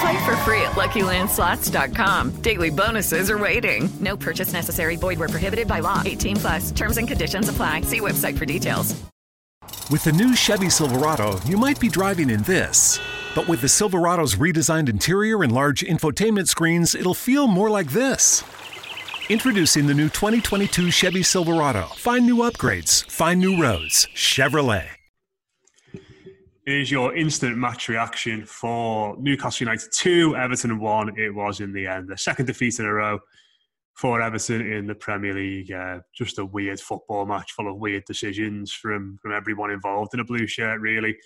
Play for free at LuckyLandSlots.com. Daily bonuses are waiting. No purchase necessary. Void where prohibited by law. 18 plus. Terms and conditions apply. See website for details. With the new Chevy Silverado, you might be driving in this. But with the Silverado's redesigned interior and large infotainment screens, it'll feel more like this. Introducing the new 2022 Chevy Silverado. Find new upgrades, find new roads. Chevrolet. Is your instant match reaction for Newcastle United 2, Everton 1. It was in the end. The second defeat in a row for Everton in the Premier League. Uh, just a weird football match full of weird decisions from, from everyone involved in a blue shirt, really.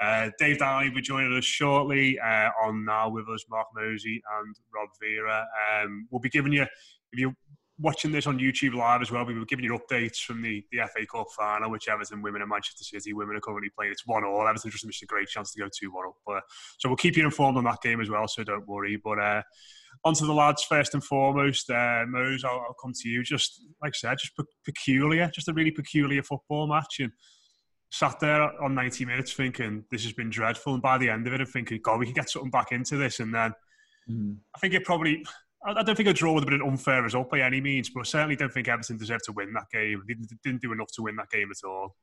Uh, Dave Downey will be joining us shortly. Uh, on now with us, Mark Mosey and Rob Vera. Um, we'll be giving you, if you're watching this on YouTube live as well, we be giving you updates from the, the FA Cup final, which Everton women and Manchester City women are currently playing. It's one all. Everton just missed a great chance to go two one up. But so we'll keep you informed on that game as well. So don't worry. But uh, on to the lads first and foremost. Uh, Mose, I'll, I'll come to you. Just like I said, just pe- peculiar, just a really peculiar football match and. Sat there on 90 minutes thinking this has been dreadful, and by the end of it, I'm thinking, God, we can get something back into this. And then I think it probably I don't think a draw would have been an unfair result by any means, but I certainly don't think Everton deserved to win that game. They didn't, do enough to win that game at all.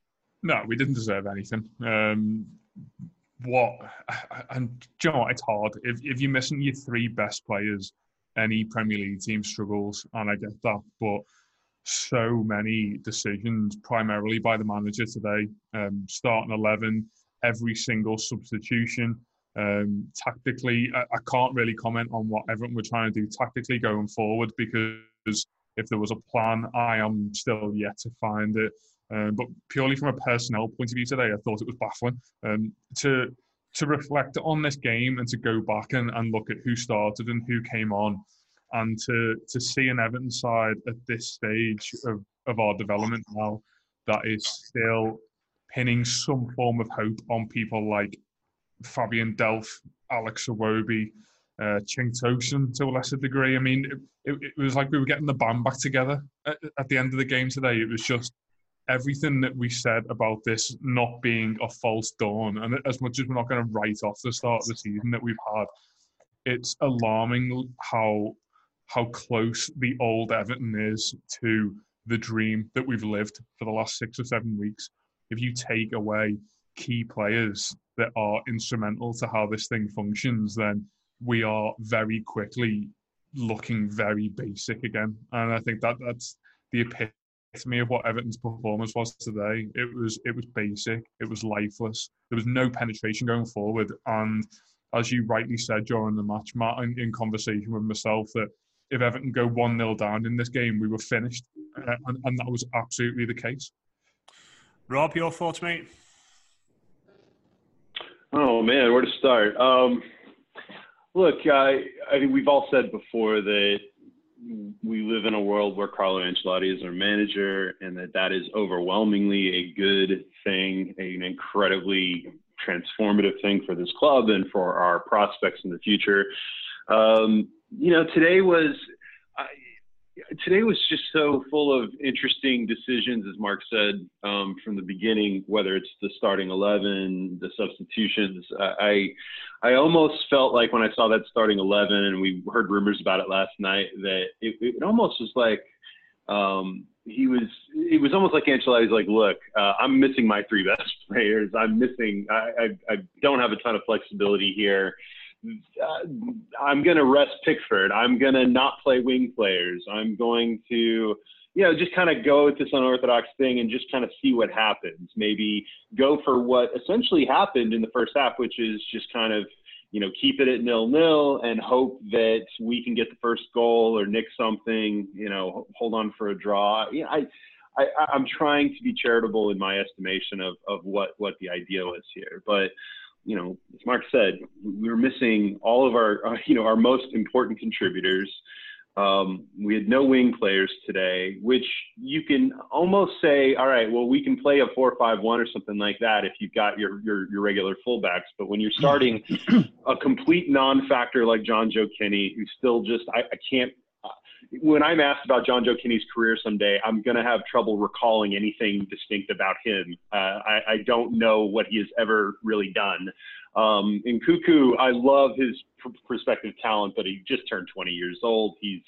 No, we didn't deserve anything. Um, what and do you know? It's hard if if you're missing your three best players, any Premier League team struggles, and I get that. But so many decisions, primarily by the manager today, um, starting eleven, every single substitution. Um, tactically, I, I can't really comment on what Everton were trying to do tactically going forward because if there was a plan, I am still yet to find it. Um, but purely from a personnel point of view today, I thought it was baffling. Um, to to reflect on this game and to go back and, and look at who started and who came on, and to to see an Everton side at this stage of, of our development now that is still pinning some form of hope on people like Fabian Delph, Alex Iwobi, uh, Cenk Tosun to a lesser degree. I mean, it, it, was like we were getting the band back together at, at the end of the game today. It was just everything that we said about this not being a false dawn, and as much as we're not going to write off the start of the season that we've had, it's alarming how how close the old Everton is to the dream that we've lived for the last six or seven weeks. If you take away key players that are instrumental to how this thing functions, then we are very quickly looking very basic again. And I think that that's the epitome of what Everton's performance was today. It was it was basic, it was lifeless. There was no penetration going forward. And as you rightly said during the match, Matt, in, in conversation with myself, that if Everton go 1 0 down in this game, we were finished. Uh, and, and that was absolutely the case. Rob, your thoughts, mate? Oh man, where to start? Um, look, I, I think we've all said before that we live in a world where Carlo Ancelotti is our manager, and that that is overwhelmingly a good thing, an incredibly transformative thing for this club and for our prospects in the future. Um, you know, today was. Today was just so full of interesting decisions, as Mark said um, from the beginning. Whether it's the starting eleven, the substitutions, I I almost felt like when I saw that starting eleven, and we heard rumors about it last night, that it, it almost was like um, he was. It was almost like Ancelotti's like, look, uh, I'm missing my three best players. I'm missing. I, I I don't have a ton of flexibility here uh, I'm going to rest Pickford. I'm going to not play wing players. I'm going to, you know, just kind of go with this unorthodox thing and just kind of see what happens. Maybe go for what essentially happened in the first half, which is just kind of, you know, keep it at nil nil and hope that we can get the first goal or nick something, you know, hold on for a draw. You know, I, I, I'm trying to be charitable in my estimation of, of what, what the idea was here. But, you know, as Mark said, we were missing all of our, uh, you know, our most important contributors. Um, we had no wing players today, which you can almost say, all right, well, we can play a four-five-one or something like that if you've got your your, your regular fullbacks. But when you're starting a complete non-factor like Jonjoe Kenny, who still just I, I can't when I'm asked about Jonjoe Kenny's career someday, I'm going to have trouble recalling anything distinct about him. Uh, I, I, don't know what he has ever really done. Um, in Nkounkou, I love his pr- prospective talent, but he just turned 20 years old. He's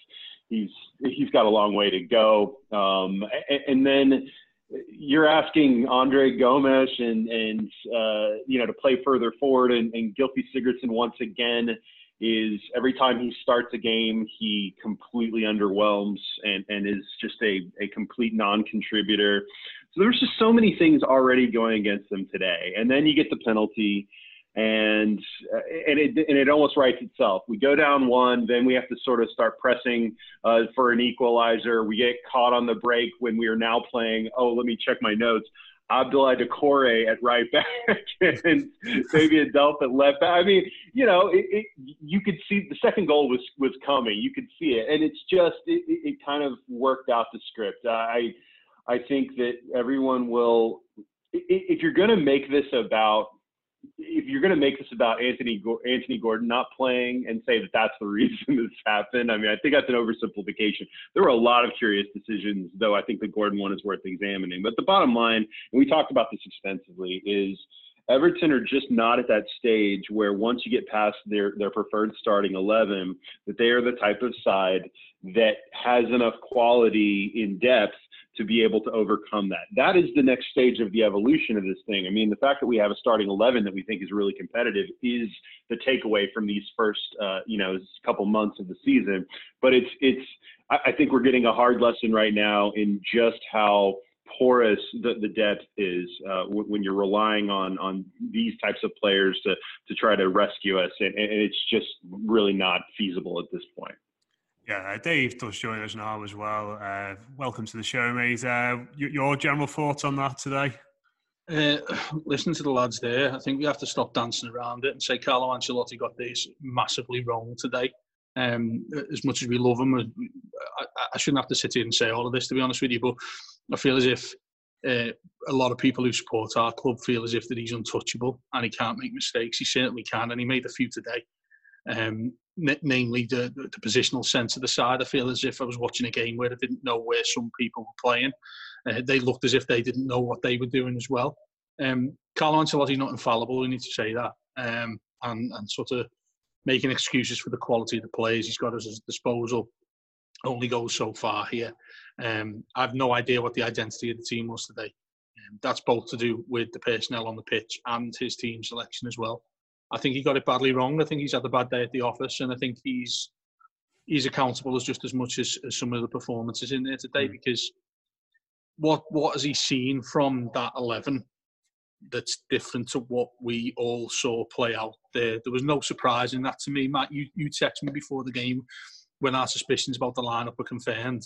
he's he's got a long way to go. Um, and, and, then you're asking Andre Gomes and and uh, you know to play further forward, and, and Gylfi Sigurdsson once again is every time he starts a game, he completely underwhelms and, and is just a, a complete non-contributor. So there's just so many things already going against them today. And then you get the penalty and uh, and it and it almost writes itself. We go down one, then we have to sort of start pressing uh, for an equalizer. We get caught on the break when we are now playing. Oh, let me check my notes. Abdoulaye Doucouré at right back and Fabian Delph at left back. I mean, you know, it, it, you could see the second goal was was coming. You could see it, and it's just it, it kind of worked out the script. I I think that everyone will. If you're going to make this about if you're going to make this about Anthony Anthony Gordon not playing and say that that's the reason this happened, I mean, I think that's an oversimplification. There were a lot of curious decisions, though. I think the Gordon one is worth examining. But the bottom line, and we talked about this extensively, is Everton are just not at that stage where once you get past their their preferred starting eleven, that they are the type of side that has enough quality in depth to be able to overcome that. That is the next stage of the evolution of this thing. I mean, the fact that we have a starting 11 that we think is really competitive is the takeaway from these first, uh, you know, couple months of the season. But it's, it's, I think we're getting a hard lesson right now in just how porous the, the depth is uh, when you're relying on on these types of players to to try to rescue us, and, and it's just really not feasible at this point. Yeah, uh, Dave does join us now as well. Uh, welcome to the show, mate. Uh, your general thoughts on that today? Uh, listen to the lads there. I think we have to stop dancing around it and say Carlo Ancelotti got this massively wrong today. Um, as much as we love him, I, I, shouldn't have to sit here and say all of this, to be honest with you, but I feel as if uh, a lot of people who support our club feel as if that he's untouchable and he can't make mistakes. He certainly can, and he made a few today um, namely the, the positional sense of the side. I feel as if I was watching a game where I didn't know where some people were playing. Uh, they looked as if they didn't know what they were doing as well. Um, Carlo Ancelotti's not infallible. We need to say that, um, and and sort of making excuses for the quality of the players he's got at his disposal only goes so far here. Um, I have no idea what the identity of the team was today. Um, that's both to do with the personnel on the pitch and his team selection as well. I think he got it badly wrong. I think he's had a bad day at the office, and I think he's he's accountable as just as much as, as some of the performances in there today. Mm. Because what what has he seen from that eleven that's different to what we all saw play out there? There was no surprise in that to me, Matt. You you texted me before the game when our suspicions about the lineup were confirmed,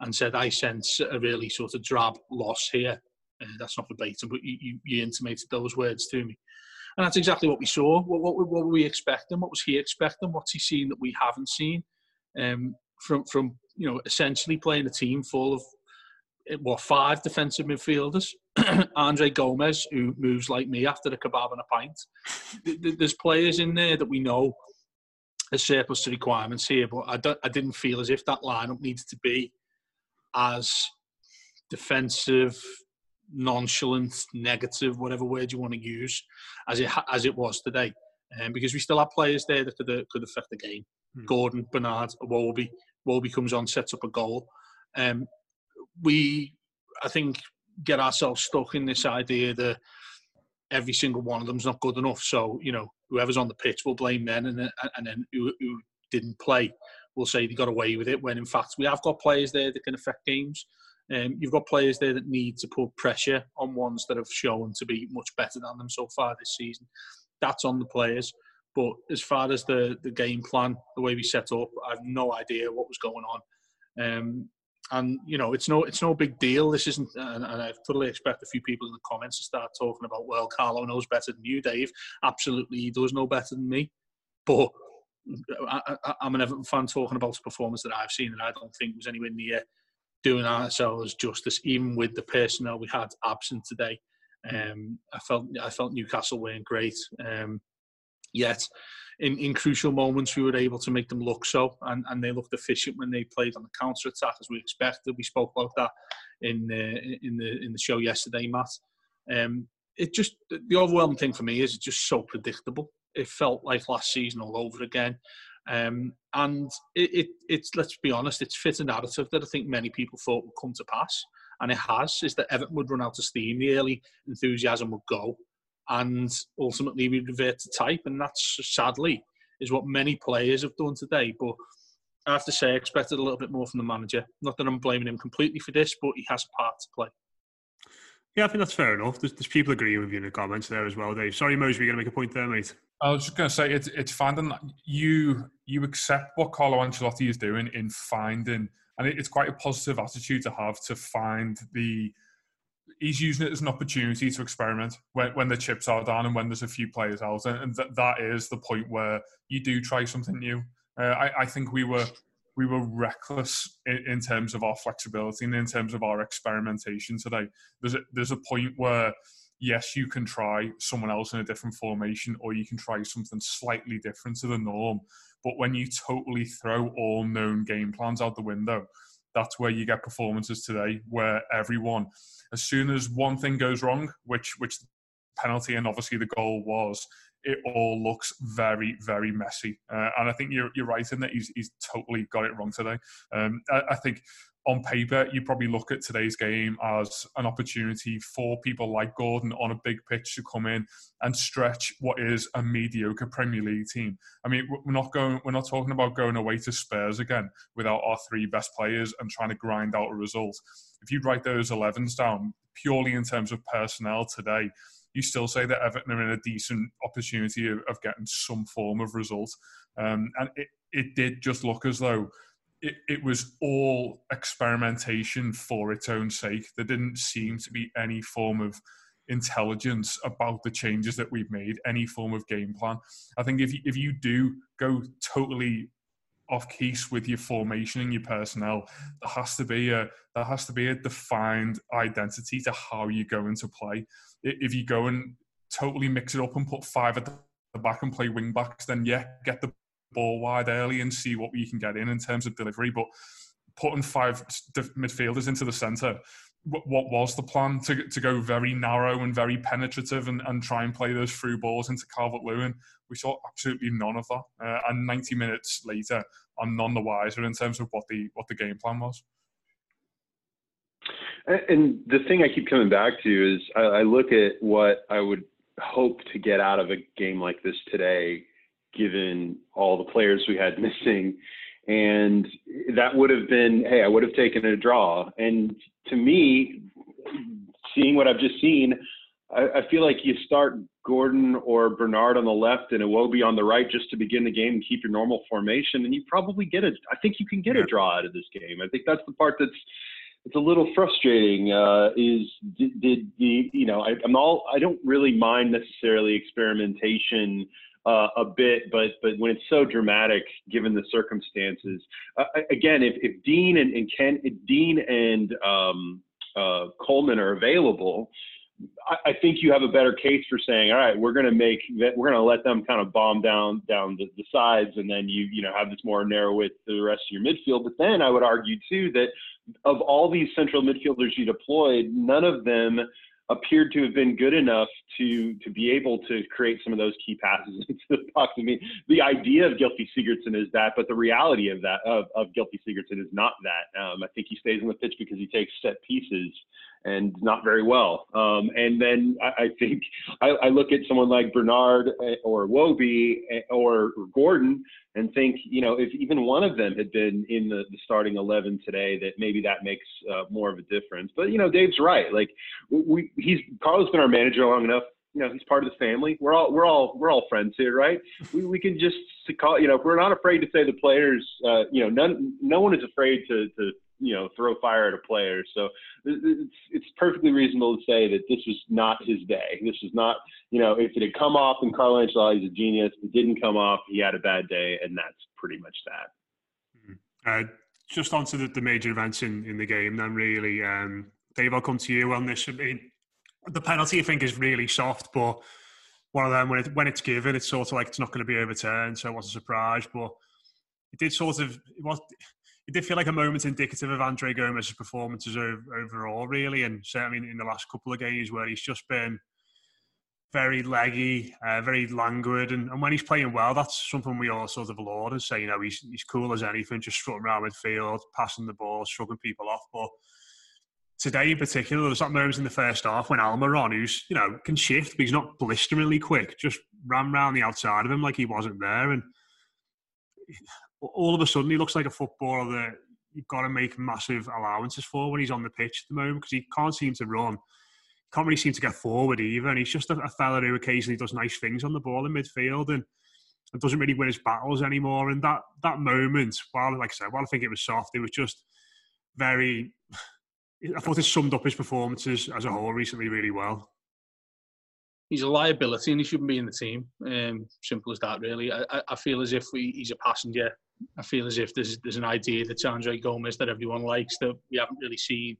and said I sense a really sort of drab loss here. Uh, that's not verbatim, but you, you, you intimated those words to me. And that's exactly what we saw. What, what, what were we expecting? What was he expecting? What's he seen that we haven't seen? Um, from from you know essentially playing a team full of eh, what five defensive midfielders, Andre Gomes who moves like me after a kebab and a pint. There's players in there that we know a surplus to requirements here, but I, don't, I didn't feel as if that lineup needed to be as defensive, nonchalant, negative, whatever word you want to use, as it as it was today. Um, because we still have players there that could, uh, could affect the game. Hmm. Gordon, Bernard, Iwobi. Iwobi comes on, sets up a goal. Um, we, I think, get ourselves stuck in this idea that every single one of them's not good enough. So you know, whoever's on the pitch will blame them, and then, and then who, who didn't play will say they got away with it. When in fact we have got players there that can affect games. Um, you've got players there that need to put pressure on ones that have shown to be much better than them so far this season. That's on the players. But as far as the, the game plan, the way we set up, I have no idea what was going on. Um, and you know, it's no it's no big deal. This isn't, and, and, I totally expect a few people in the comments to start talking about, well, Carlo knows better than you, Dave. Absolutely, he does know better than me. But I, am an Everton fan talking about a performance that I've seen, and I don't think was anywhere near doing ourselves justice, even with the personnel we had absent today. Um, I felt I felt Newcastle weren't great. Um, yet, in, in crucial moments, we were able to make them look so, and, and they looked efficient when they played on the counter attack as we expected. We spoke about that in the in the in the show yesterday, Matt. Um, it just the overwhelming thing for me is it's just so predictable. It felt like last season all over again. Um, and it, it, it's let's be honest, it's fit a narrative that I think many people thought would come to pass, and it has. Is that Everton would run out of steam, the early enthusiasm would go, and ultimately we revert to type, and that's sadly is what many players have done today. But I have to say, I expected a little bit more from the manager. Not that I'm blaming him completely for this, but he has a part to play. Yeah, I think that's fair enough. There's, there's people agreeing with you in the comments there as well, Dave. Sorry, Mose, were you going to make a point there, mate? I was just going to say it's it's finding you you accept what Carlo Ancelotti is doing in finding, and it's quite a positive attitude to have to find the. He's using it as an opportunity to experiment when, when the chips are down and when there's a few players out, and, and th- that is the point where you do try something new. Uh, I, I think we were we were reckless in, in, terms of our flexibility and in terms of our experimentation today. There's a, there's a point where yes, you can try someone else in a different formation, or you can try something slightly different to the norm. But when you totally throw all known game plans out the window, that's where you get performances today where everyone, as soon as one thing goes wrong, which which penalty and obviously the goal was, it all looks very, very messy. Uh, and I think you're, you're right in that he's, he's totally got it wrong today. Um, I, I, think on paper, you probably look at today's game as an opportunity for people like Gordon on a big pitch to come in and stretch what is a mediocre Premier League team. I mean, we're not going, we're not talking about going away to Spurs again without our three best players and trying to grind out a result. If you write those 11s down purely in terms of personnel today, you still say that Everton are in a decent opportunity of, of getting some form of result. Um, and it, it did just look as though it, it was all experimentation for its own sake. There didn't seem to be any form of intelligence about the changes that we've made, any form of game plan. I think if you, if you do go totally off keys with your formation and your personnel, there has to be a there has to be a defined identity to how you go into play. If you go and totally mix it up and put five at the back and play wing backs, then yeah, get the ball wide early and see what you can get in in terms of delivery. But putting five midfielders into the centre, what was the plan to to go very narrow and very penetrative and, and try and play those through balls into Calvert Lewin? We saw absolutely none of that. Uh, and 90 minutes later, I'm none the wiser in terms of what the what the game plan was. And the thing I keep coming back to is I, I look at what I would hope to get out of a game like this today given all the players we had missing. And that would have been, hey, I would have taken a draw. And to me, seeing what I've just seen, I, I feel like you start Gordon or Bernard on the left and Iwobi on the right just to begin the game and keep your normal formation, and you probably get it. I think you can get a draw out of this game. I think that's the part that's it's a little frustrating. Uh, is did, did the you know I, I'm all I don't really mind necessarily experimentation uh, a bit, but but when it's so dramatic, given the circumstances, uh, again, if, if Digne and, and Ken, Digne and um, uh, Coleman are available, I, I think you have a better case for saying, all right, we're going to make we're going to let them kind of bomb down down the, the sides, and then you you know have this more narrow width to the rest of your midfield. But then I would argue too that of all these central midfielders you deployed, none of them appeared to have been good enough to to be able to create some of those key passes into the box. I mean, the idea of Gylfi Sigurdsson is that, but the reality of that of, of Gylfi Sigurdsson is not that. Um, I think he stays on the pitch because he takes set pieces and not very well. Um, and then I, I think I, I, look at someone like Bernard eh, or Iwobi eh, or, or, Gordon and think, you know, if even one of them had been in the, the starting 11 today, that maybe that makes uh, more of a difference. But, you know, Dave's right. Like we, he's Carlo's been our manager long enough. You know, he's part of the family. We're all, we're all, we're all friends here, right? We, we can just call, you know, we're not afraid to say the players, uh, you know, none, no one is afraid to, to, you know throw fire at a player. So it's it's perfectly reasonable to say that this was not his day. This was not you know if it had come off and Carlo is a genius. It didn't come off. He had a bad day, and that's pretty much that. Mm-hmm. Uh, just onto the, the major events in, in the game, then really, um, Dave, I'll come to you on this. I mean, the penalty I think is really soft, but one of them when it when it's given, it's sort of like it's not going to be overturned, so it was a surprise. But it did sort of it was it did feel like a moment indicative of Andre Gomes's performances overall, really, and certainly in the last couple of games where he's just been very leggy, uh, very languid, and, and, when he's playing well, that's something we all sort of laud and say, you know, he's he's cool as anything, just strutting around midfield, passing the ball, shrugging people off. But today in particular, there was that moment in the first half when Almiron, who's you know can shift, but he's not blisteringly quick, just ran round the outside of him like he wasn't there, and all of a sudden he looks like a footballer that you've got to make massive allowances for when he's on the pitch at the moment because he can't seem to run. Can't really seem to get forward either. And he's just a, a fella who occasionally does nice things on the ball in midfield and, and doesn't really win his battles anymore. And that that moment, while like I said, while I think it was soft, it was just very. I thought it summed up his performances as a whole recently really well he's a liability and he shouldn't be in the team. Um, simple as that, really. I, I feel as if we, he's a passenger I feel as if there's there's an idea that Andre Gomes that everyone likes that we haven't really seen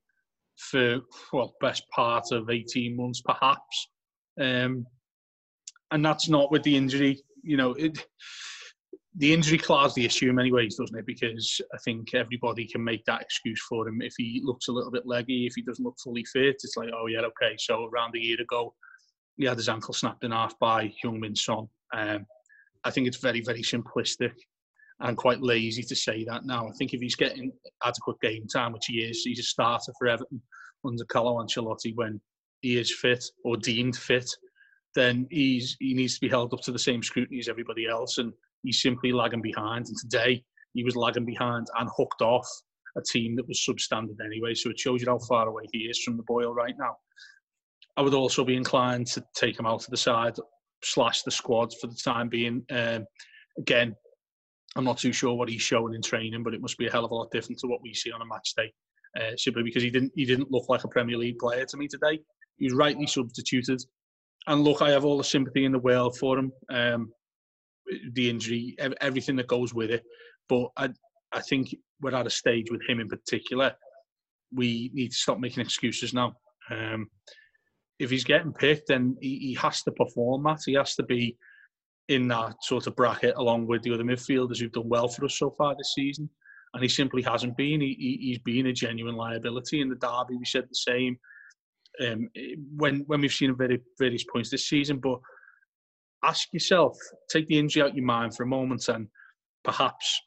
for well best part of 18 months perhaps, um, and that's not with the injury. You know, it, the injury clouds the issue in many ways, doesn't it? Because I think everybody can make that excuse for him. If he looks a little bit leggy, if he doesn't look fully fit, it's like, oh yeah, okay. So around a year ago, he had his ankle snapped in half by Heung-min Son. Um, I think it's very, very simplistic and quite lazy to say that now. I think if he's getting adequate game time, which he is, he's a starter for Everton under Carlo Ancelotti when he is fit or deemed fit, then he's he needs to be held up to the same scrutiny as everybody else, and he's simply lagging behind. And today he was lagging behind and hooked off a team that was substandard anyway. So it shows you how far away he is from the boil right now. I would also be inclined to take him out to the side, slash the squad for the time being. Um, again, I'm not too sure what he's showing in training, but it must be a hell of a lot different to what we see on a match day. Uh, simply because he didn't he didn't look like a Premier League player to me today. He was rightly substituted, and look, I have all the sympathy in the world for him. Um, the injury, everything that goes with it, but I I think we're at a stage with him in particular. We need to stop making excuses now. Um, if he's getting picked, then he, he has to perform. That he has to be in that sort of bracket along with the other midfielders who've done well for us so far this season. And he simply hasn't been. He, has been a genuine liability in the derby. We said the same um, when when we've seen him at various points this season. But ask yourself, take the injury out of your mind for a moment, and perhaps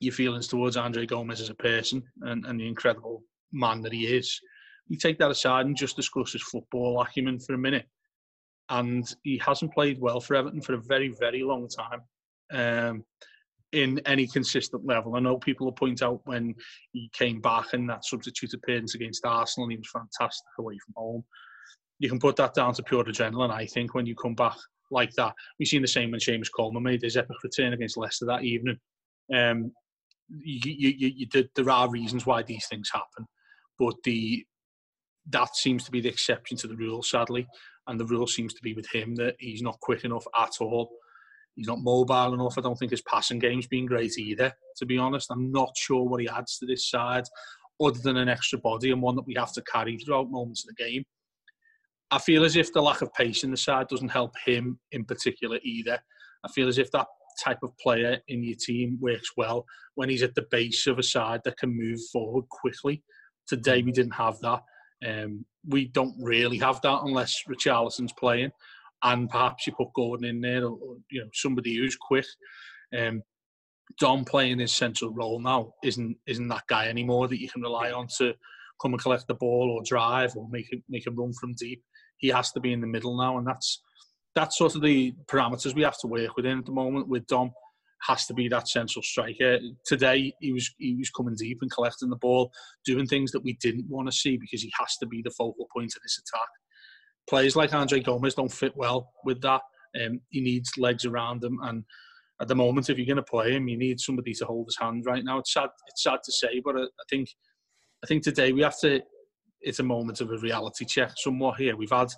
your feelings towards Andre Gomes as a person and, and the incredible man that he is. You take that aside and just discuss his football acumen for a minute and he hasn't played well for Everton for a very, very long time um, in any consistent level. I know people will point out when he came back and that substitute appearance against Arsenal, he was fantastic away from home. You can put that down to pure adrenaline, I think, when you come back like that. We've seen the same when Seamus Coleman made his epic return against Leicester that evening. Um, you, you, you, there are reasons why these things happen, but the that seems to be the exception to the rule, sadly and the rule seems to be with him that he's not quick enough at all. He's not mobile enough. I don't think his passing game's been great either, to be honest. I'm not sure what he adds to this side other than an extra body and one that we have to carry throughout moments of the game. I feel as if the lack of pace in the side doesn't help him in particular either. I feel as if that type of player in your team works well when he's at the base of a side that can move forward quickly. Today we didn't have that. Um, we don't really have that unless Richarlison's playing, and perhaps you put Gordon in there, or, you know somebody who's quick. Um, Dom playing his central role now isn't isn't that guy anymore that you can rely on to come and collect the ball or drive or make it make a run from deep. He has to be in the middle now, and that's that's sort of the parameters we have to work within at the moment. With Dom, has to be that central striker. Today he was he was coming deep and collecting the ball, doing things that we didn't want to see because he has to be the focal point of this attack. Players like Andre Gomes don't fit well with that. Um, he needs legs around him, and at the moment, if you're going to play him, you need somebody to hold his hand. Right now, it's sad. It's sad to say, but I, I think I think today we have to. It's a moment of a reality check somewhat here. We've had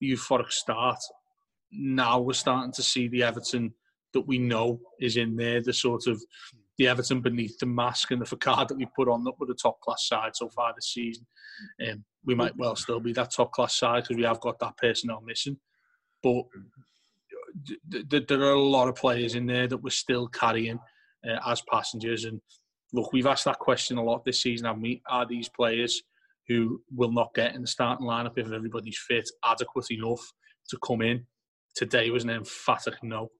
the euphoric start. Now we're starting to see the Everton that we know is in there, the sort of the Everton beneath the mask and the facade that we've put on that with a top class side so far this season. Um, we might well still be that top class side because we have got that personnel missing. But th- th- there are a lot of players in there that we're still carrying uh, as passengers. And look, we've asked that question a lot this season, haven't we? Are these players who will not get in the starting lineup if everybody's fit adequate enough to come in? Today was an emphatic no.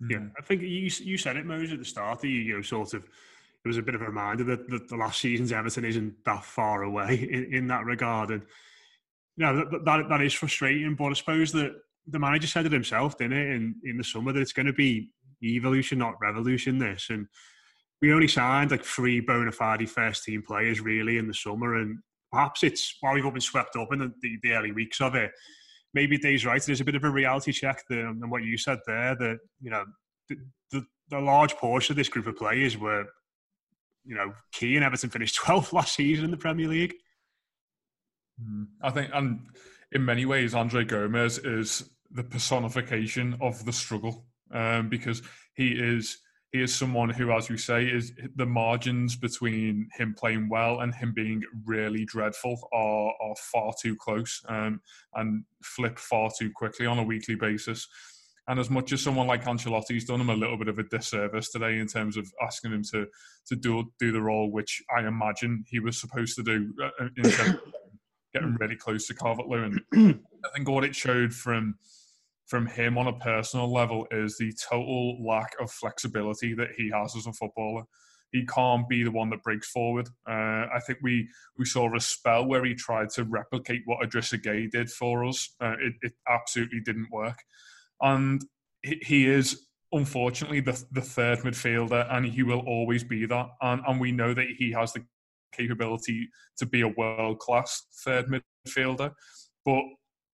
Yeah, mm. I think you you said it, Mose, at the start. You, you know, sort of, it was a bit of a reminder that, that the last season's Everton isn't that far away in, in that regard, and you know, that, that that is frustrating. But I suppose that the manager said it himself, didn't it, in in the summer that it's going to be evolution, not revolution. This, and we only signed like three bona fide first team players really in the summer, and perhaps it's while we've all been swept up in the, the, the early weeks of it maybe Dave's right. There's a bit of a reality check there, and what you said there that you know the, the, the large portion of this group of players were you know key, and Everton finished 12th last season in the Premier League. Hmm. I think, and in many ways, Andre Gomes is the personification of the struggle um, because he is he is someone who, as you say, is the margins between him playing well and him being really dreadful are, are far too close um, and flip far too quickly on a weekly basis. And as much as someone like Ancelotti's done him a little bit of a disservice today in terms of asking him to to do do the role which I imagine he was supposed to do uh, in terms of getting really close to Calvert Lewin. I think what it showed from from him on a personal level is the total lack of flexibility that he has as a footballer. He can't be the one that breaks forward. Uh, I think we we saw a spell where he tried to replicate what Idrissa Gueye did for us. Uh, it, it, absolutely didn't work, and he, he is unfortunately the the third midfielder, and he will always be that. And and we know that he has the capability to be a world class third midfielder, but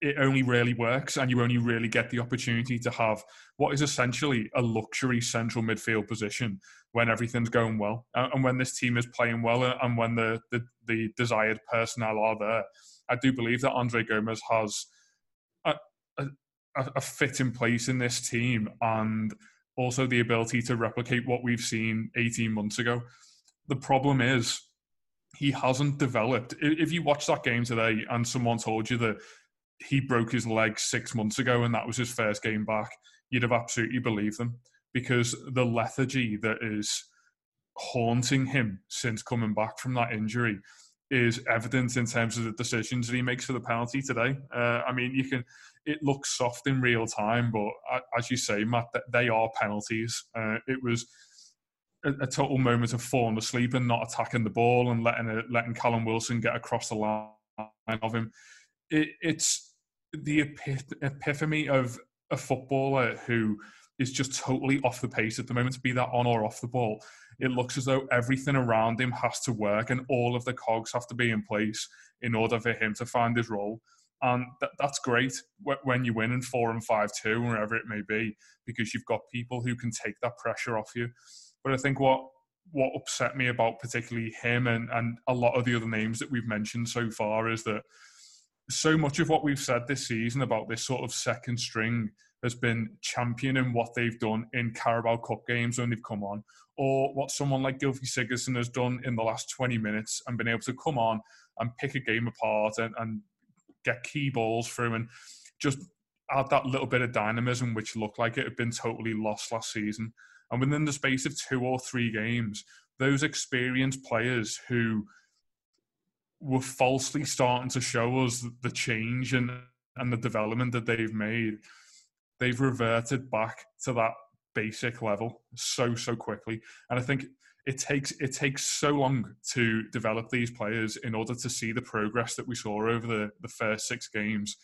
it only really works and you only really get the opportunity to have what is essentially a luxury central midfield position when everything's going well uh, and when this team is playing well uh, and when the, the, the desired personnel are there. I do believe that Andre Gomes has a, a, a fit in place in this team and also the ability to replicate what we've seen 18 months ago. The problem is he hasn't developed. If you watch that game today and someone told you that he broke his leg six months ago and that was his first game back, you'd have absolutely believed them because the lethargy that is haunting him since coming back from that injury is evident in terms of the decisions that he makes for the penalty today. Uh, I mean, you can. It looks soft in real time, but as you say, Matt, they are penalties. Uh, it was a, a, total moment of falling asleep and not attacking the ball and letting a, letting Callum Wilson get across the line of him. It, it's the epiphany of a footballer who is just totally off the pace at the moment to be that on or off the ball. It looks as though everything around him has to work and all of the cogs have to be in place in order for him to find his role. And that, that's great when you win in four and five two, wherever it may be, because you've got people who can take that pressure off you. But I think what what upset me about particularly him and, and a lot of the other names that we've mentioned so far is that so much of what we've said this season about this sort of second string has been championing what they've done in Carabao Cup games when they've come on, or what someone like Gylfi Sigurdsson has done in the last 20 minutes and been able to come on and pick a game apart and, and get key balls through, and just add that little bit of dynamism, which looked like it had been totally lost last season. And within the space of two or three games, those experienced players who were falsely starting to show us the change and, and the development that they've made, they've reverted back to that basic level so so quickly. And I think it takes it takes so long to develop these players in order to see the progress that we saw over the, the first six games.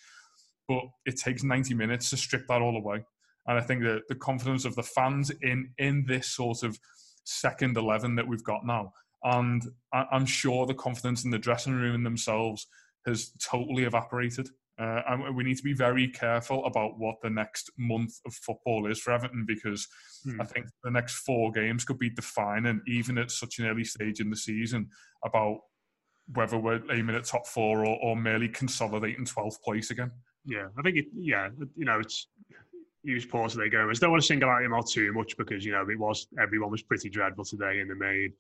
But it takes 90 minutes to strip that all away. And I think that the confidence of the fans in in this sort of second 11 that we've got now and I'm sure the confidence in the dressing room in themselves has totally evaporated. Uh, and we need to be very careful about what the next month of football is for Everton because hmm. I think the next four games could be defining, even at such an early stage in the season, about whether we're aiming at top four or, or merely consolidating 12th place again. Yeah, I think it, yeah, you know, it's use pause going. I don't want to single out him out too much because you know it was everyone was pretty dreadful today in the main.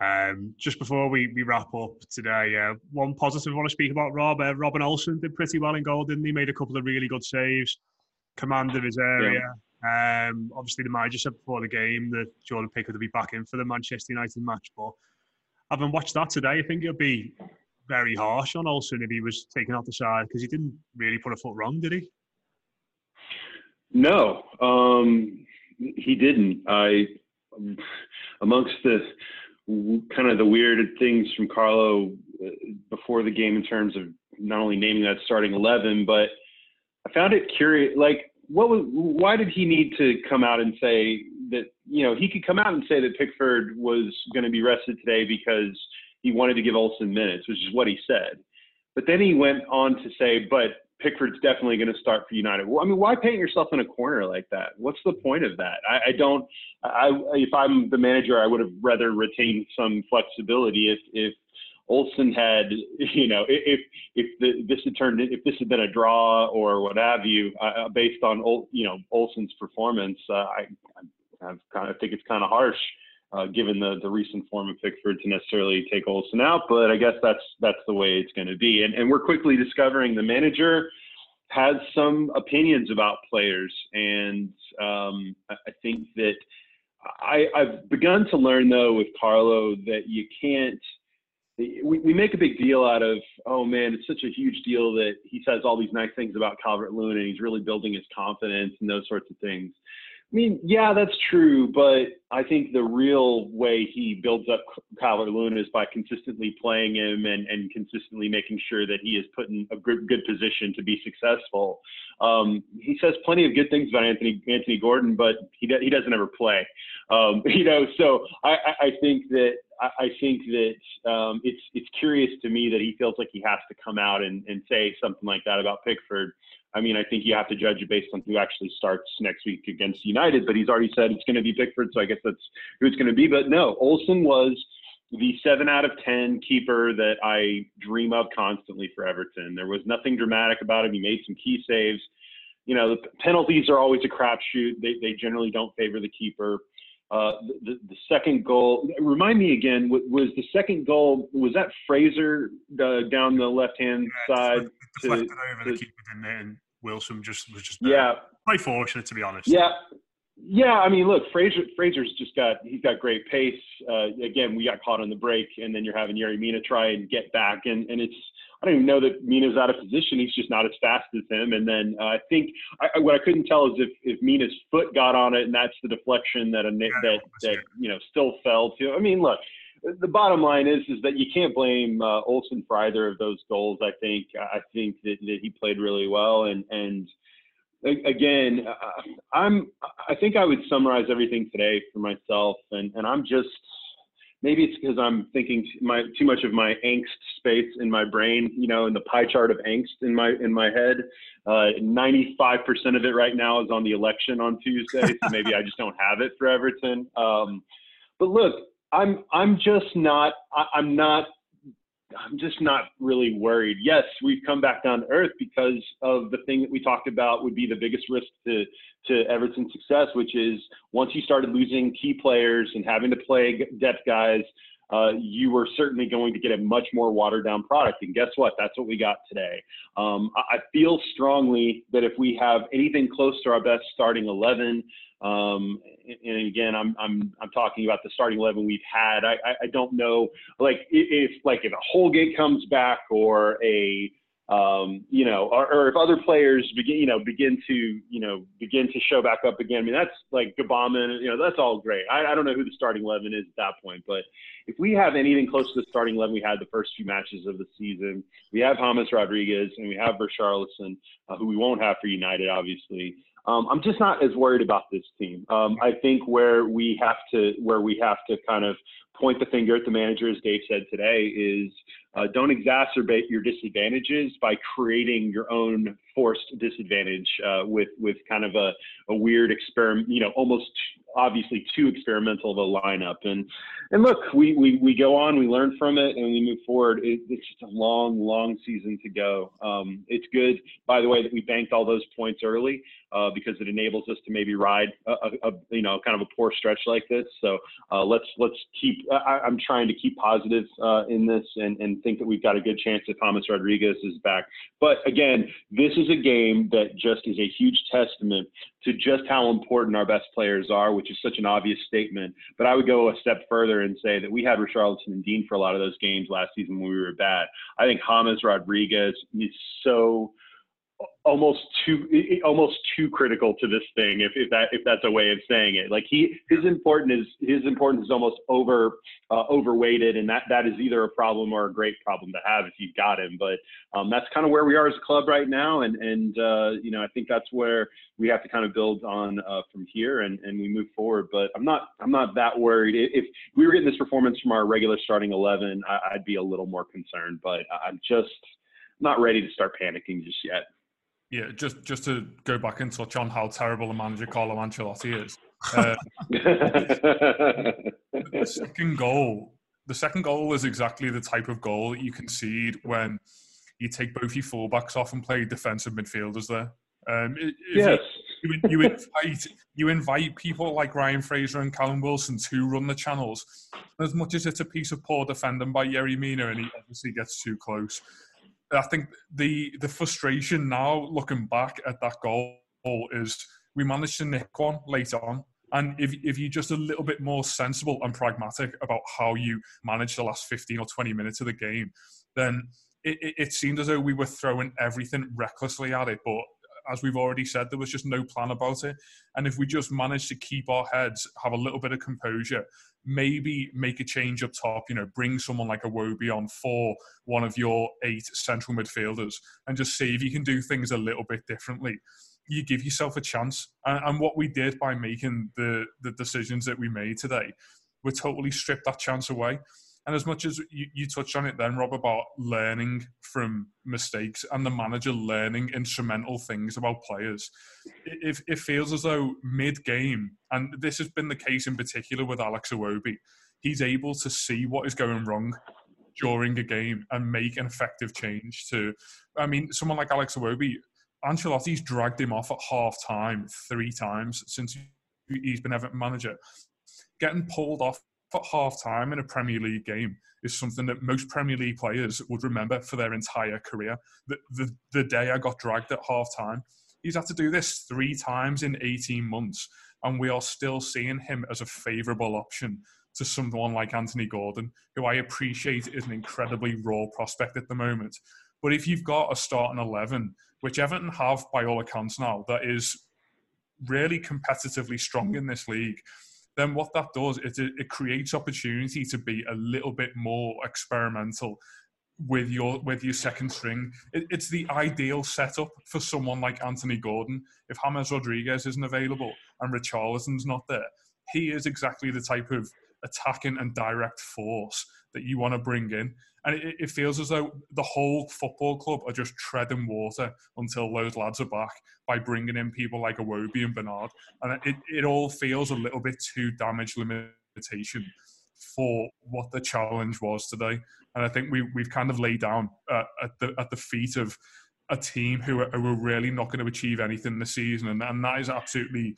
Um, just before we, we wrap up today, uh, one positive I want to speak about Rob. Uh, Robin Olsen did pretty well in goal, didn't he? Made a couple of really good saves, commanded his area. Yeah. Um, obviously, the manager said before the game that Jordan Pickford would be back in for the Manchester United match. But having watched that today, I think it would be very harsh on Olsen if he was taken off the side because he didn't really put a foot wrong, did he? No, um, he didn't. I amongst the kind of the weird things from Carlo uh, before the game in terms of not only naming that starting 11, but I found it curious. Like, what was, why did he need to come out and say that, you know, he could come out and say that Pickford was going to be rested today because he wanted to give Olsen minutes, which is what he said. But then he went on to say, but Pickford's definitely going to start for United. Well, I mean, why paint yourself in a corner like that? What's the point of that? I, I don't. I if I'm the manager, I would have rather retained some flexibility. If if Olsen had, you know, if if the, this had turned, if this had been a draw or what have you, uh, based on you know Olsen's performance, uh, I I kind of think it's kind of harsh. Uh, given the, the recent form of Pickford to necessarily take Olsen out, but I guess that's that's the way it's going to be. And, and we're quickly discovering the manager has some opinions about players, and um, I think that I, I've begun to learn though with Carlo that you can't. We, we make a big deal out of, oh man, it's such a huge deal that he says all these nice things about Calvert Lewin and he's really building his confidence and those sorts of things. I mean, yeah, that's true, but I think the real way he builds up Calvert Lewin is by consistently playing him and, and consistently making sure that he is put in a good, good position to be successful. Um, he says plenty of good things about Anthony Anthony Gordon, but he he doesn't ever play. Um, you know, so I, I think that I think that um, it's it's curious to me that he feels like he has to come out and, and say something like that about Pickford I mean, I think you have to judge it based on who actually starts next week against United, but he's already said it's going to be Pickford, so I guess that's who it's going to be. But no, Olsen was the seven out of 10 keeper that I dream of constantly for Everton. There was nothing dramatic about him. He made some key saves. You know, the penalties are always a crapshoot. They, they generally don't favor the keeper. Uh, the, the, second goal, remind me again, was the second goal, was that Fraser uh, down the left hand yeah, side? To, over to, the keeper, didn't Wilson just was just yeah quite fortunate to be honest. Yeah, yeah. I mean, look, Fraser Fraser's just got he's got great pace. Uh, again, we got caught on the break, and then you're having Yerry Mina try and get back, and and it's I don't even know that Mina's out of position. He's just not as fast as him. And then uh, I think I, what I couldn't tell is if if Mina's foot got on it, and that's the deflection that a yeah, that that you know still fell to. I mean, look the bottom line is is that you can't blame uh, Olsen for either of those goals. I think I think that, that he played really well, and and again, uh, I'm I think I would summarize everything today for myself, and and I'm just maybe it's because I'm thinking my too much of my angst space in my brain, you know, in the pie chart of angst in my in my head. Uh, 95% of it right now is on the election on Tuesday, so maybe I just don't have it for Everton. Um, but look, I'm I'm just not I, I'm not I'm just not really worried. Yes, we've come back down to earth because of the thing that we talked about would be the biggest risk to to Everton's success, which is once you started losing key players and having to play depth guys, uh, you were certainly going to get a much more watered down product. And guess what? That's what we got today. Um, I, I feel strongly that if we have anything close to our best starting 11, um, and again, I'm, I'm, I'm talking about the starting 11 we've had. I, I, I don't know, like if, like if a Holgate comes back or a, um, you know, or, or, if other players begin, you know, begin to, you know, begin to show back up again. I mean, that's like Gbamin, you know, that's all great. I, I, don't know who the starting 11 is at that point, but if we have anything close to the starting 11 we had the first few matches of the season, we have James Rodriguez and we have Richarlison, uh, who we won't have for United, obviously. Um, I'm just not as worried about this team. Um, I think where we have to, where we have to kind of point the finger at the manager, as Dave said today, is uh, don't exacerbate your disadvantages by creating your own forced disadvantage uh, with with kind of a, a weird experiment, you know, almost obviously too experimental of a lineup. And and look, we, we, we go on, we learn from it, and we move forward. It, it's just a long, long season to go. Um, it's good, by the way, that we banked all those points early uh, because it enables us to maybe ride a, a, a, you know kind of a poor stretch like this. So uh, let's let's keep. I, am trying to keep positive uh, in this and, and think that we've got a good chance that Thomas Rodriguez is back. But again, this is a game that just is a huge testament to just how important our best players are, which is such an obvious statement. But I would go a step further and say that we had Richarlison and Dean for a lot of those games last season when we were bad. I think James Rodriguez is so almost too almost too critical to this thing if, if that if that's a way of saying it. Like he his importance is his importance is almost over uh, overweighted and that that is either a problem or a great problem to have if you've got him. But um, that's kind of where we are as a club right now and and uh, you know I think that's where we have to kind of build on uh, from here and and we move forward. But I'm not I'm not that worried. If we were getting this performance from our regular starting 11 I, I'd be a little more concerned but I'm just not ready to start panicking just yet. Yeah, just just to go back and touch on how terrible a manager Carlo Ancelotti is. Uh, the second goal, the second goal is exactly the type of goal that you concede when you take both your fullbacks off and play defensive midfielders there. Um, yes. You, you, invite you invite people like Ryan Fraser and Callum Wilson to run the channels. As much as it's a piece of poor defending by Yerry Mina, and he obviously gets too close. I think the the frustration now, looking back at that goal, is we managed to nick one late on. And if, if you're just a little bit more sensible and pragmatic about how you manage the last 15 or 20 minutes of the game, then it, it, it seemed as though we were throwing everything recklessly at it. But as we've already said, there was just no plan about it. And if we just manage to keep our heads, have a little bit of composure, maybe make a change up top, you know, bring someone like Iwobi on for one of your eight central midfielders and just see if you can do things a little bit differently. You give yourself a chance. And, and what we did by making the, the decisions that we made today, we totally stripped that chance away. And as much as you, you touched on it then, Rob, about learning from mistakes and the manager learning instrumental things about players, it, it feels as though mid game, and this has been the case in particular with Alex Iwobi, he's able to see what is going wrong during a game and make an effective change to I mean, someone like Alex Iwobi, Ancelotti's dragged him off at half time three times since he's been Everton manager. Getting pulled off at half time in a Premier League game is something that most Premier League players would remember for their entire career. The, the, the day I got dragged at half time, he's had to do this three times in 18 months, and we are still seeing him as a favourable option to someone like Anthony Gordon, who I appreciate is an incredibly raw prospect at the moment. But if you've got a starting 11, which Everton have by all accounts now, that is really competitively strong in this league, then what that does is it, it creates opportunity to be a little bit more experimental with your with your second string. It, it's the ideal setup for someone like Anthony Gordon. If James Rodriguez isn't available and Richarlison's not there, he is exactly the type of attacking and direct force that you want to bring in. And it, it, feels as though the whole football club are just treading water until those lads are back by bringing in people like Iwobi and Bernard. And it, it all feels a little bit too damage limitation for what the challenge was today. And I think we, we've kind of laid down uh, at, the, at the feet of a team who are, who are really not going to achieve anything this season. And, and that is absolutely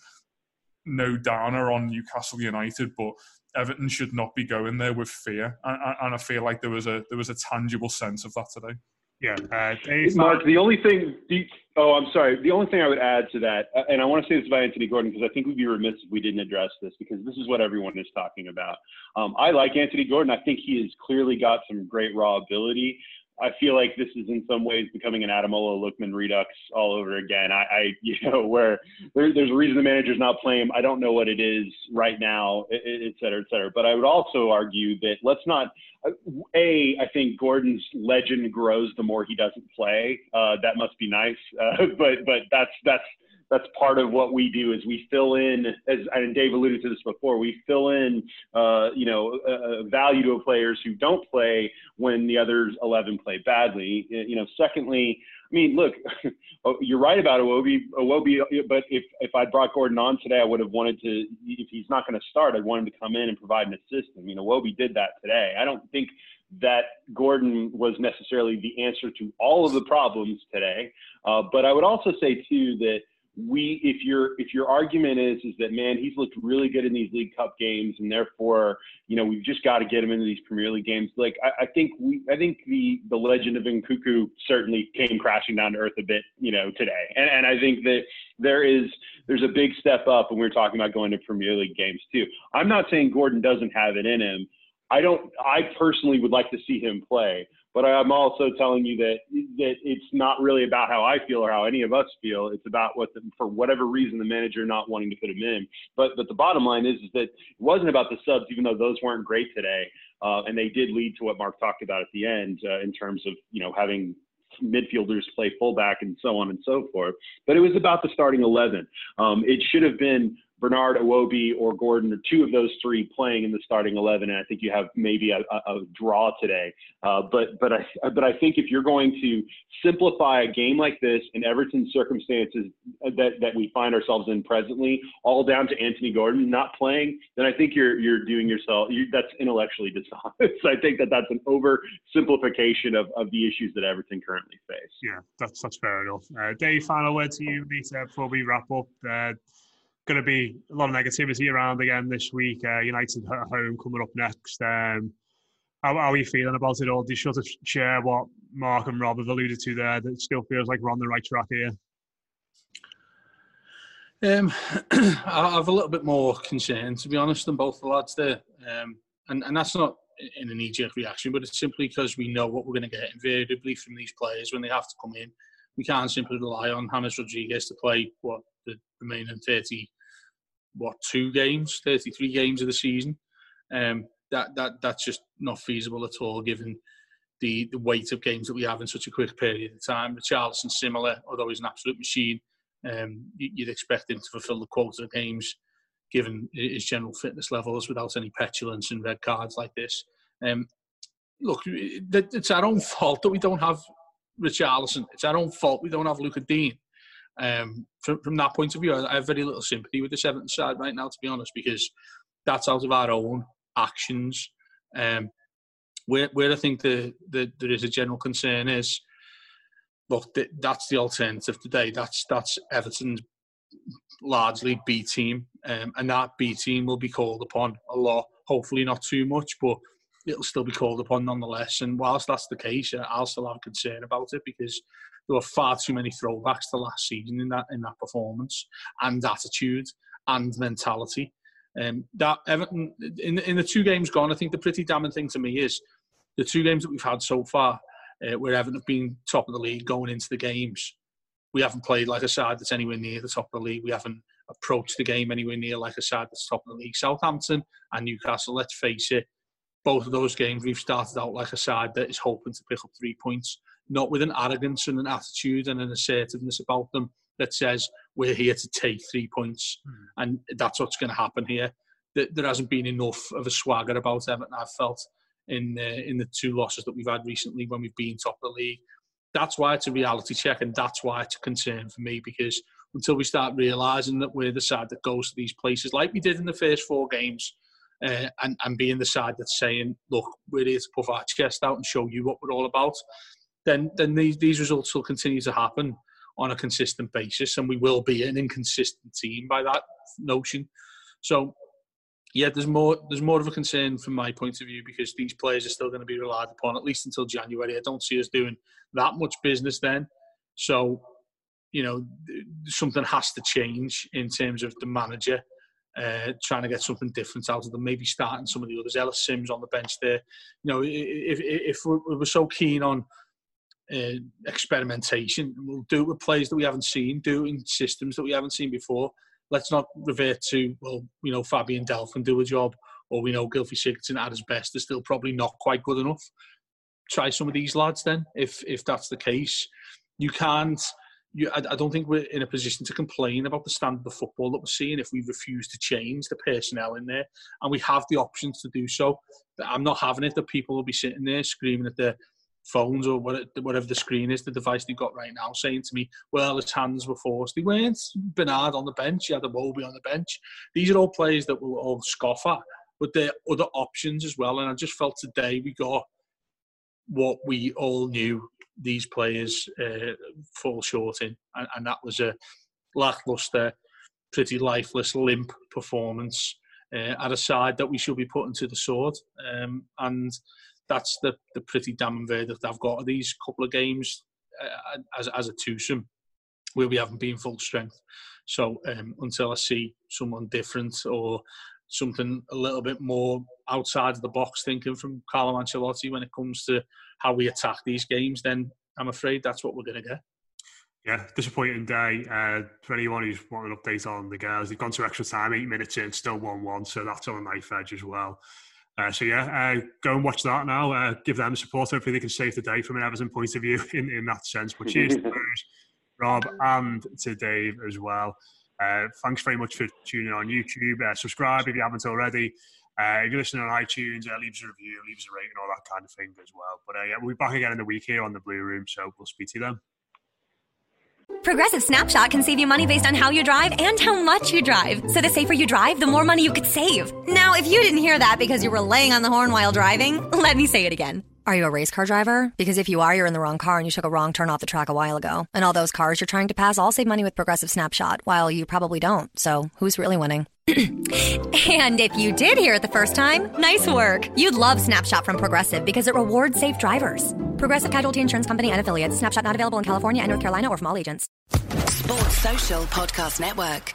no downer on Newcastle United, but Everton should not be going there with fear, and, and I feel like there was a there was a tangible sense of that today. Yeah, uh, Dave, Mark. The only thing, the, oh, I'm sorry. The only thing I would add to that, uh, and I want to say this about Anthony Gordon because I think we'd be remiss if we didn't address this because this is what everyone is talking about. Um, I like Anthony Gordon. I think he has clearly got some great raw ability. I feel like this is in some ways becoming an Ademola Lookman redux all over again. I, I you know, where there, there's a reason the manager's not playing him. I don't know what it is right now, et cetera, et cetera. But I would also argue that let's not. A, I think Gordon's legend grows the more he doesn't play. Uh, that must be nice. Uh, but but that's that's that's part of what we do is we fill in as and Dave alluded to this before we fill in uh, you know value to players who don't play when the others 11 play badly. You know secondly I mean look oh, you're right about Iwobi Iwobi but if if I brought Gordon on today I would have wanted to if he's not going to start I'd want him to come in and provide an assist. I mean Iwobi did that today. I don't think that Gordon was necessarily the answer to all of the problems today uh, but I would also say too that we if your if your argument is is that man he's looked really good in these league cup games and therefore you know we've just got to get him into these premier league games like i, I think we i think the the legend of Nkounkou certainly came crashing down to earth a bit you know today. And and i think that there is there's a big step up when we're talking about going to premier league games too. I'm not saying gordon doesn't have it in him. I don't. I personally would like to see him play, but I'm also telling you that that it's not really about how I feel or how any of us feel. It's about what, the, for whatever reason, the manager not wanting to put him in. But but the bottom line is, is that it wasn't about the subs, even though those weren't great today, uh, and they did lead to what Mark talked about at the end uh, in terms of you know having midfielders play fullback and so on and so forth. But it was about the starting 11. Um, it should have been Bernard, Iwobi, or Gordon, or two of those three playing in the starting eleven, and I think you have maybe a, a, a draw today. Uh, but but I but I think if you're going to simplify a game like this in Everton's circumstances that that we find ourselves in presently, all down to Anthony Gordon not playing, then I think you're you're doing yourself you, that's intellectually dishonest. I think that that's an oversimplification of, of the issues that Everton currently face. Yeah, that's that's fair enough. Uh, Dave, final word to you, Lisa, before we wrap up. Uh, going to be a lot of negativity around again this week. Uh, United at home coming up next. Um, how, how, are you feeling about it all? Do you sort of share what Mark and Rob have alluded to there? That still feels like we're on the right track here. Um, I have a little bit more concern, to be honest, than both the lads there, um, and and that's not in a knee-jerk reaction, but it's simply because we know what we're going to get invariably from these players when they have to come in. We can't simply rely on James Rodriguez to play what the remaining 30 what two games, 33 games of the season. Um, that that that's just not feasible at all, given the the weight of games that we have in such a quick period of time. Richarlison similar, although he's an absolute machine. Um, you'd expect him to fulfil the quota of games, given his general fitness levels, without any petulance and red cards like this. Um, look, it's our own fault that we don't have Richarlison. It's our own fault we don't have Luca Digne. Um, from, from that point of view, I have very little sympathy with the seventh side right now, to be honest, because that's out of our own actions. Um, where, where I think the, the, there is a general concern is, look, th- that's the alternative today. That's that's Everton's largely B team, um, and that B team will be called upon a lot. Hopefully, not too much, but it'll still be called upon nonetheless. And whilst that's the case, I'll still have concern about it because there were far too many throwbacks to last season in that in that performance and attitude and mentality. Um, that Everton in in the two games gone, I think the pretty damning thing to me is the two games that we've had so far, uh, where Everton have been top of the league going into the games. We haven't played like a side that's anywhere near the top of the league. We haven't approached the game anywhere near like a side that's top of the league. Southampton and Newcastle, let's face it, both of those games we've started out like a side that is hoping to pick up three points not with an arrogance and an attitude and an assertiveness about them that says we're here to take three points mm. and that's what's going to happen here. There hasn't been enough of a swagger about Everton, I've felt, in, uh, in the two losses that we've had recently when we've been top of the league. That's why it's a reality check and that's why it's a concern for me because until we start realising that we're the side that goes to these places like we did in the first four games, uh, and, and being the side that's saying, look, we're here to puff our chest out and show you what we're all about then then these, these results will continue to happen on a consistent basis, and we will be an inconsistent team by that notion. So, yeah, there's more there's more of a concern from my point of view because these players are still going to be relied upon at least until January. I don't see us doing that much business then. So, you know, something has to change in terms of the manager uh, trying to get something different out of them. Maybe starting some of the others. Ellis Simms on the bench there. You know, if if we're, so keen on uh, experimentation, we'll do it with players that we haven't seen, do it in systems that we haven't seen before let's not revert to well, we know Fabian Delph can do a job, or we know Gylfi Sigurdsson at his best is still probably not quite good enough. Try some of these lads then, if if that's the case. You can't. You, I, I don't think we're in a position to complain about the standard of football that we're seeing if we refuse to change the personnel in there, and we have the options to do so. I'm not having it that people will be sitting there screaming at the phones or whatever the screen is, the device they've got right now, saying to me, well, his hands were forced. They weren't. Bernard on the bench, He had a Moby on the bench. These are all players that we'll all scoff at, but there are other options as well. And I just felt today we got what we all knew these players uh, fall short in, and, and that was a lackluster, pretty lifeless, limp performance uh, at a side that we should be putting to the sword. Um, and that's the the pretty damning verdict I've got of these couple of games uh, as as a twosome where we haven't been full strength. So um, until I see someone different or something a little bit more outside of the box thinking from Carlo Ancelotti when it comes to how we attack these games, then I'm afraid that's what we're going to get. Yeah, disappointing day. Uh, for anyone who's wanting an update on the girls, they've gone to extra time, eight minutes in, still 1 1, so that's on a knife edge as well. Uh, so yeah, uh, go and watch that now. Uh, give them support. Hopefully, they can save the day from an Everton point of view in, in that sense. But cheers to Rob, and to Dave as well. Uh, thanks very much for tuning on YouTube. Uh, subscribe if you haven't already. Uh, if you're listening on iTunes, leave us a review, leave us a rating, all that kind of thing as well. But yeah, we'll be back again in the week here on the Blue Room, so we'll speak to you then. Progressive Snapshot can save you money based on how you drive and how much you drive. So the safer you drive, the more money you could save. Now, if you didn't hear that because you were laying on the horn while driving, let me say it again. Are you a race car driver? Because if you are, you're in the wrong car and you took a wrong turn off the track a while ago. And all those cars you're trying to pass all save money with Progressive Snapshot, while you probably don't. So who's really winning? and if you did hear it the first time, nice work. You'd love Snapshot from Progressive because it rewards safe drivers. Progressive Casualty Insurance Company and affiliates. Snapshot not available in California and North Carolina or from all agents. Sports Social Podcast Network.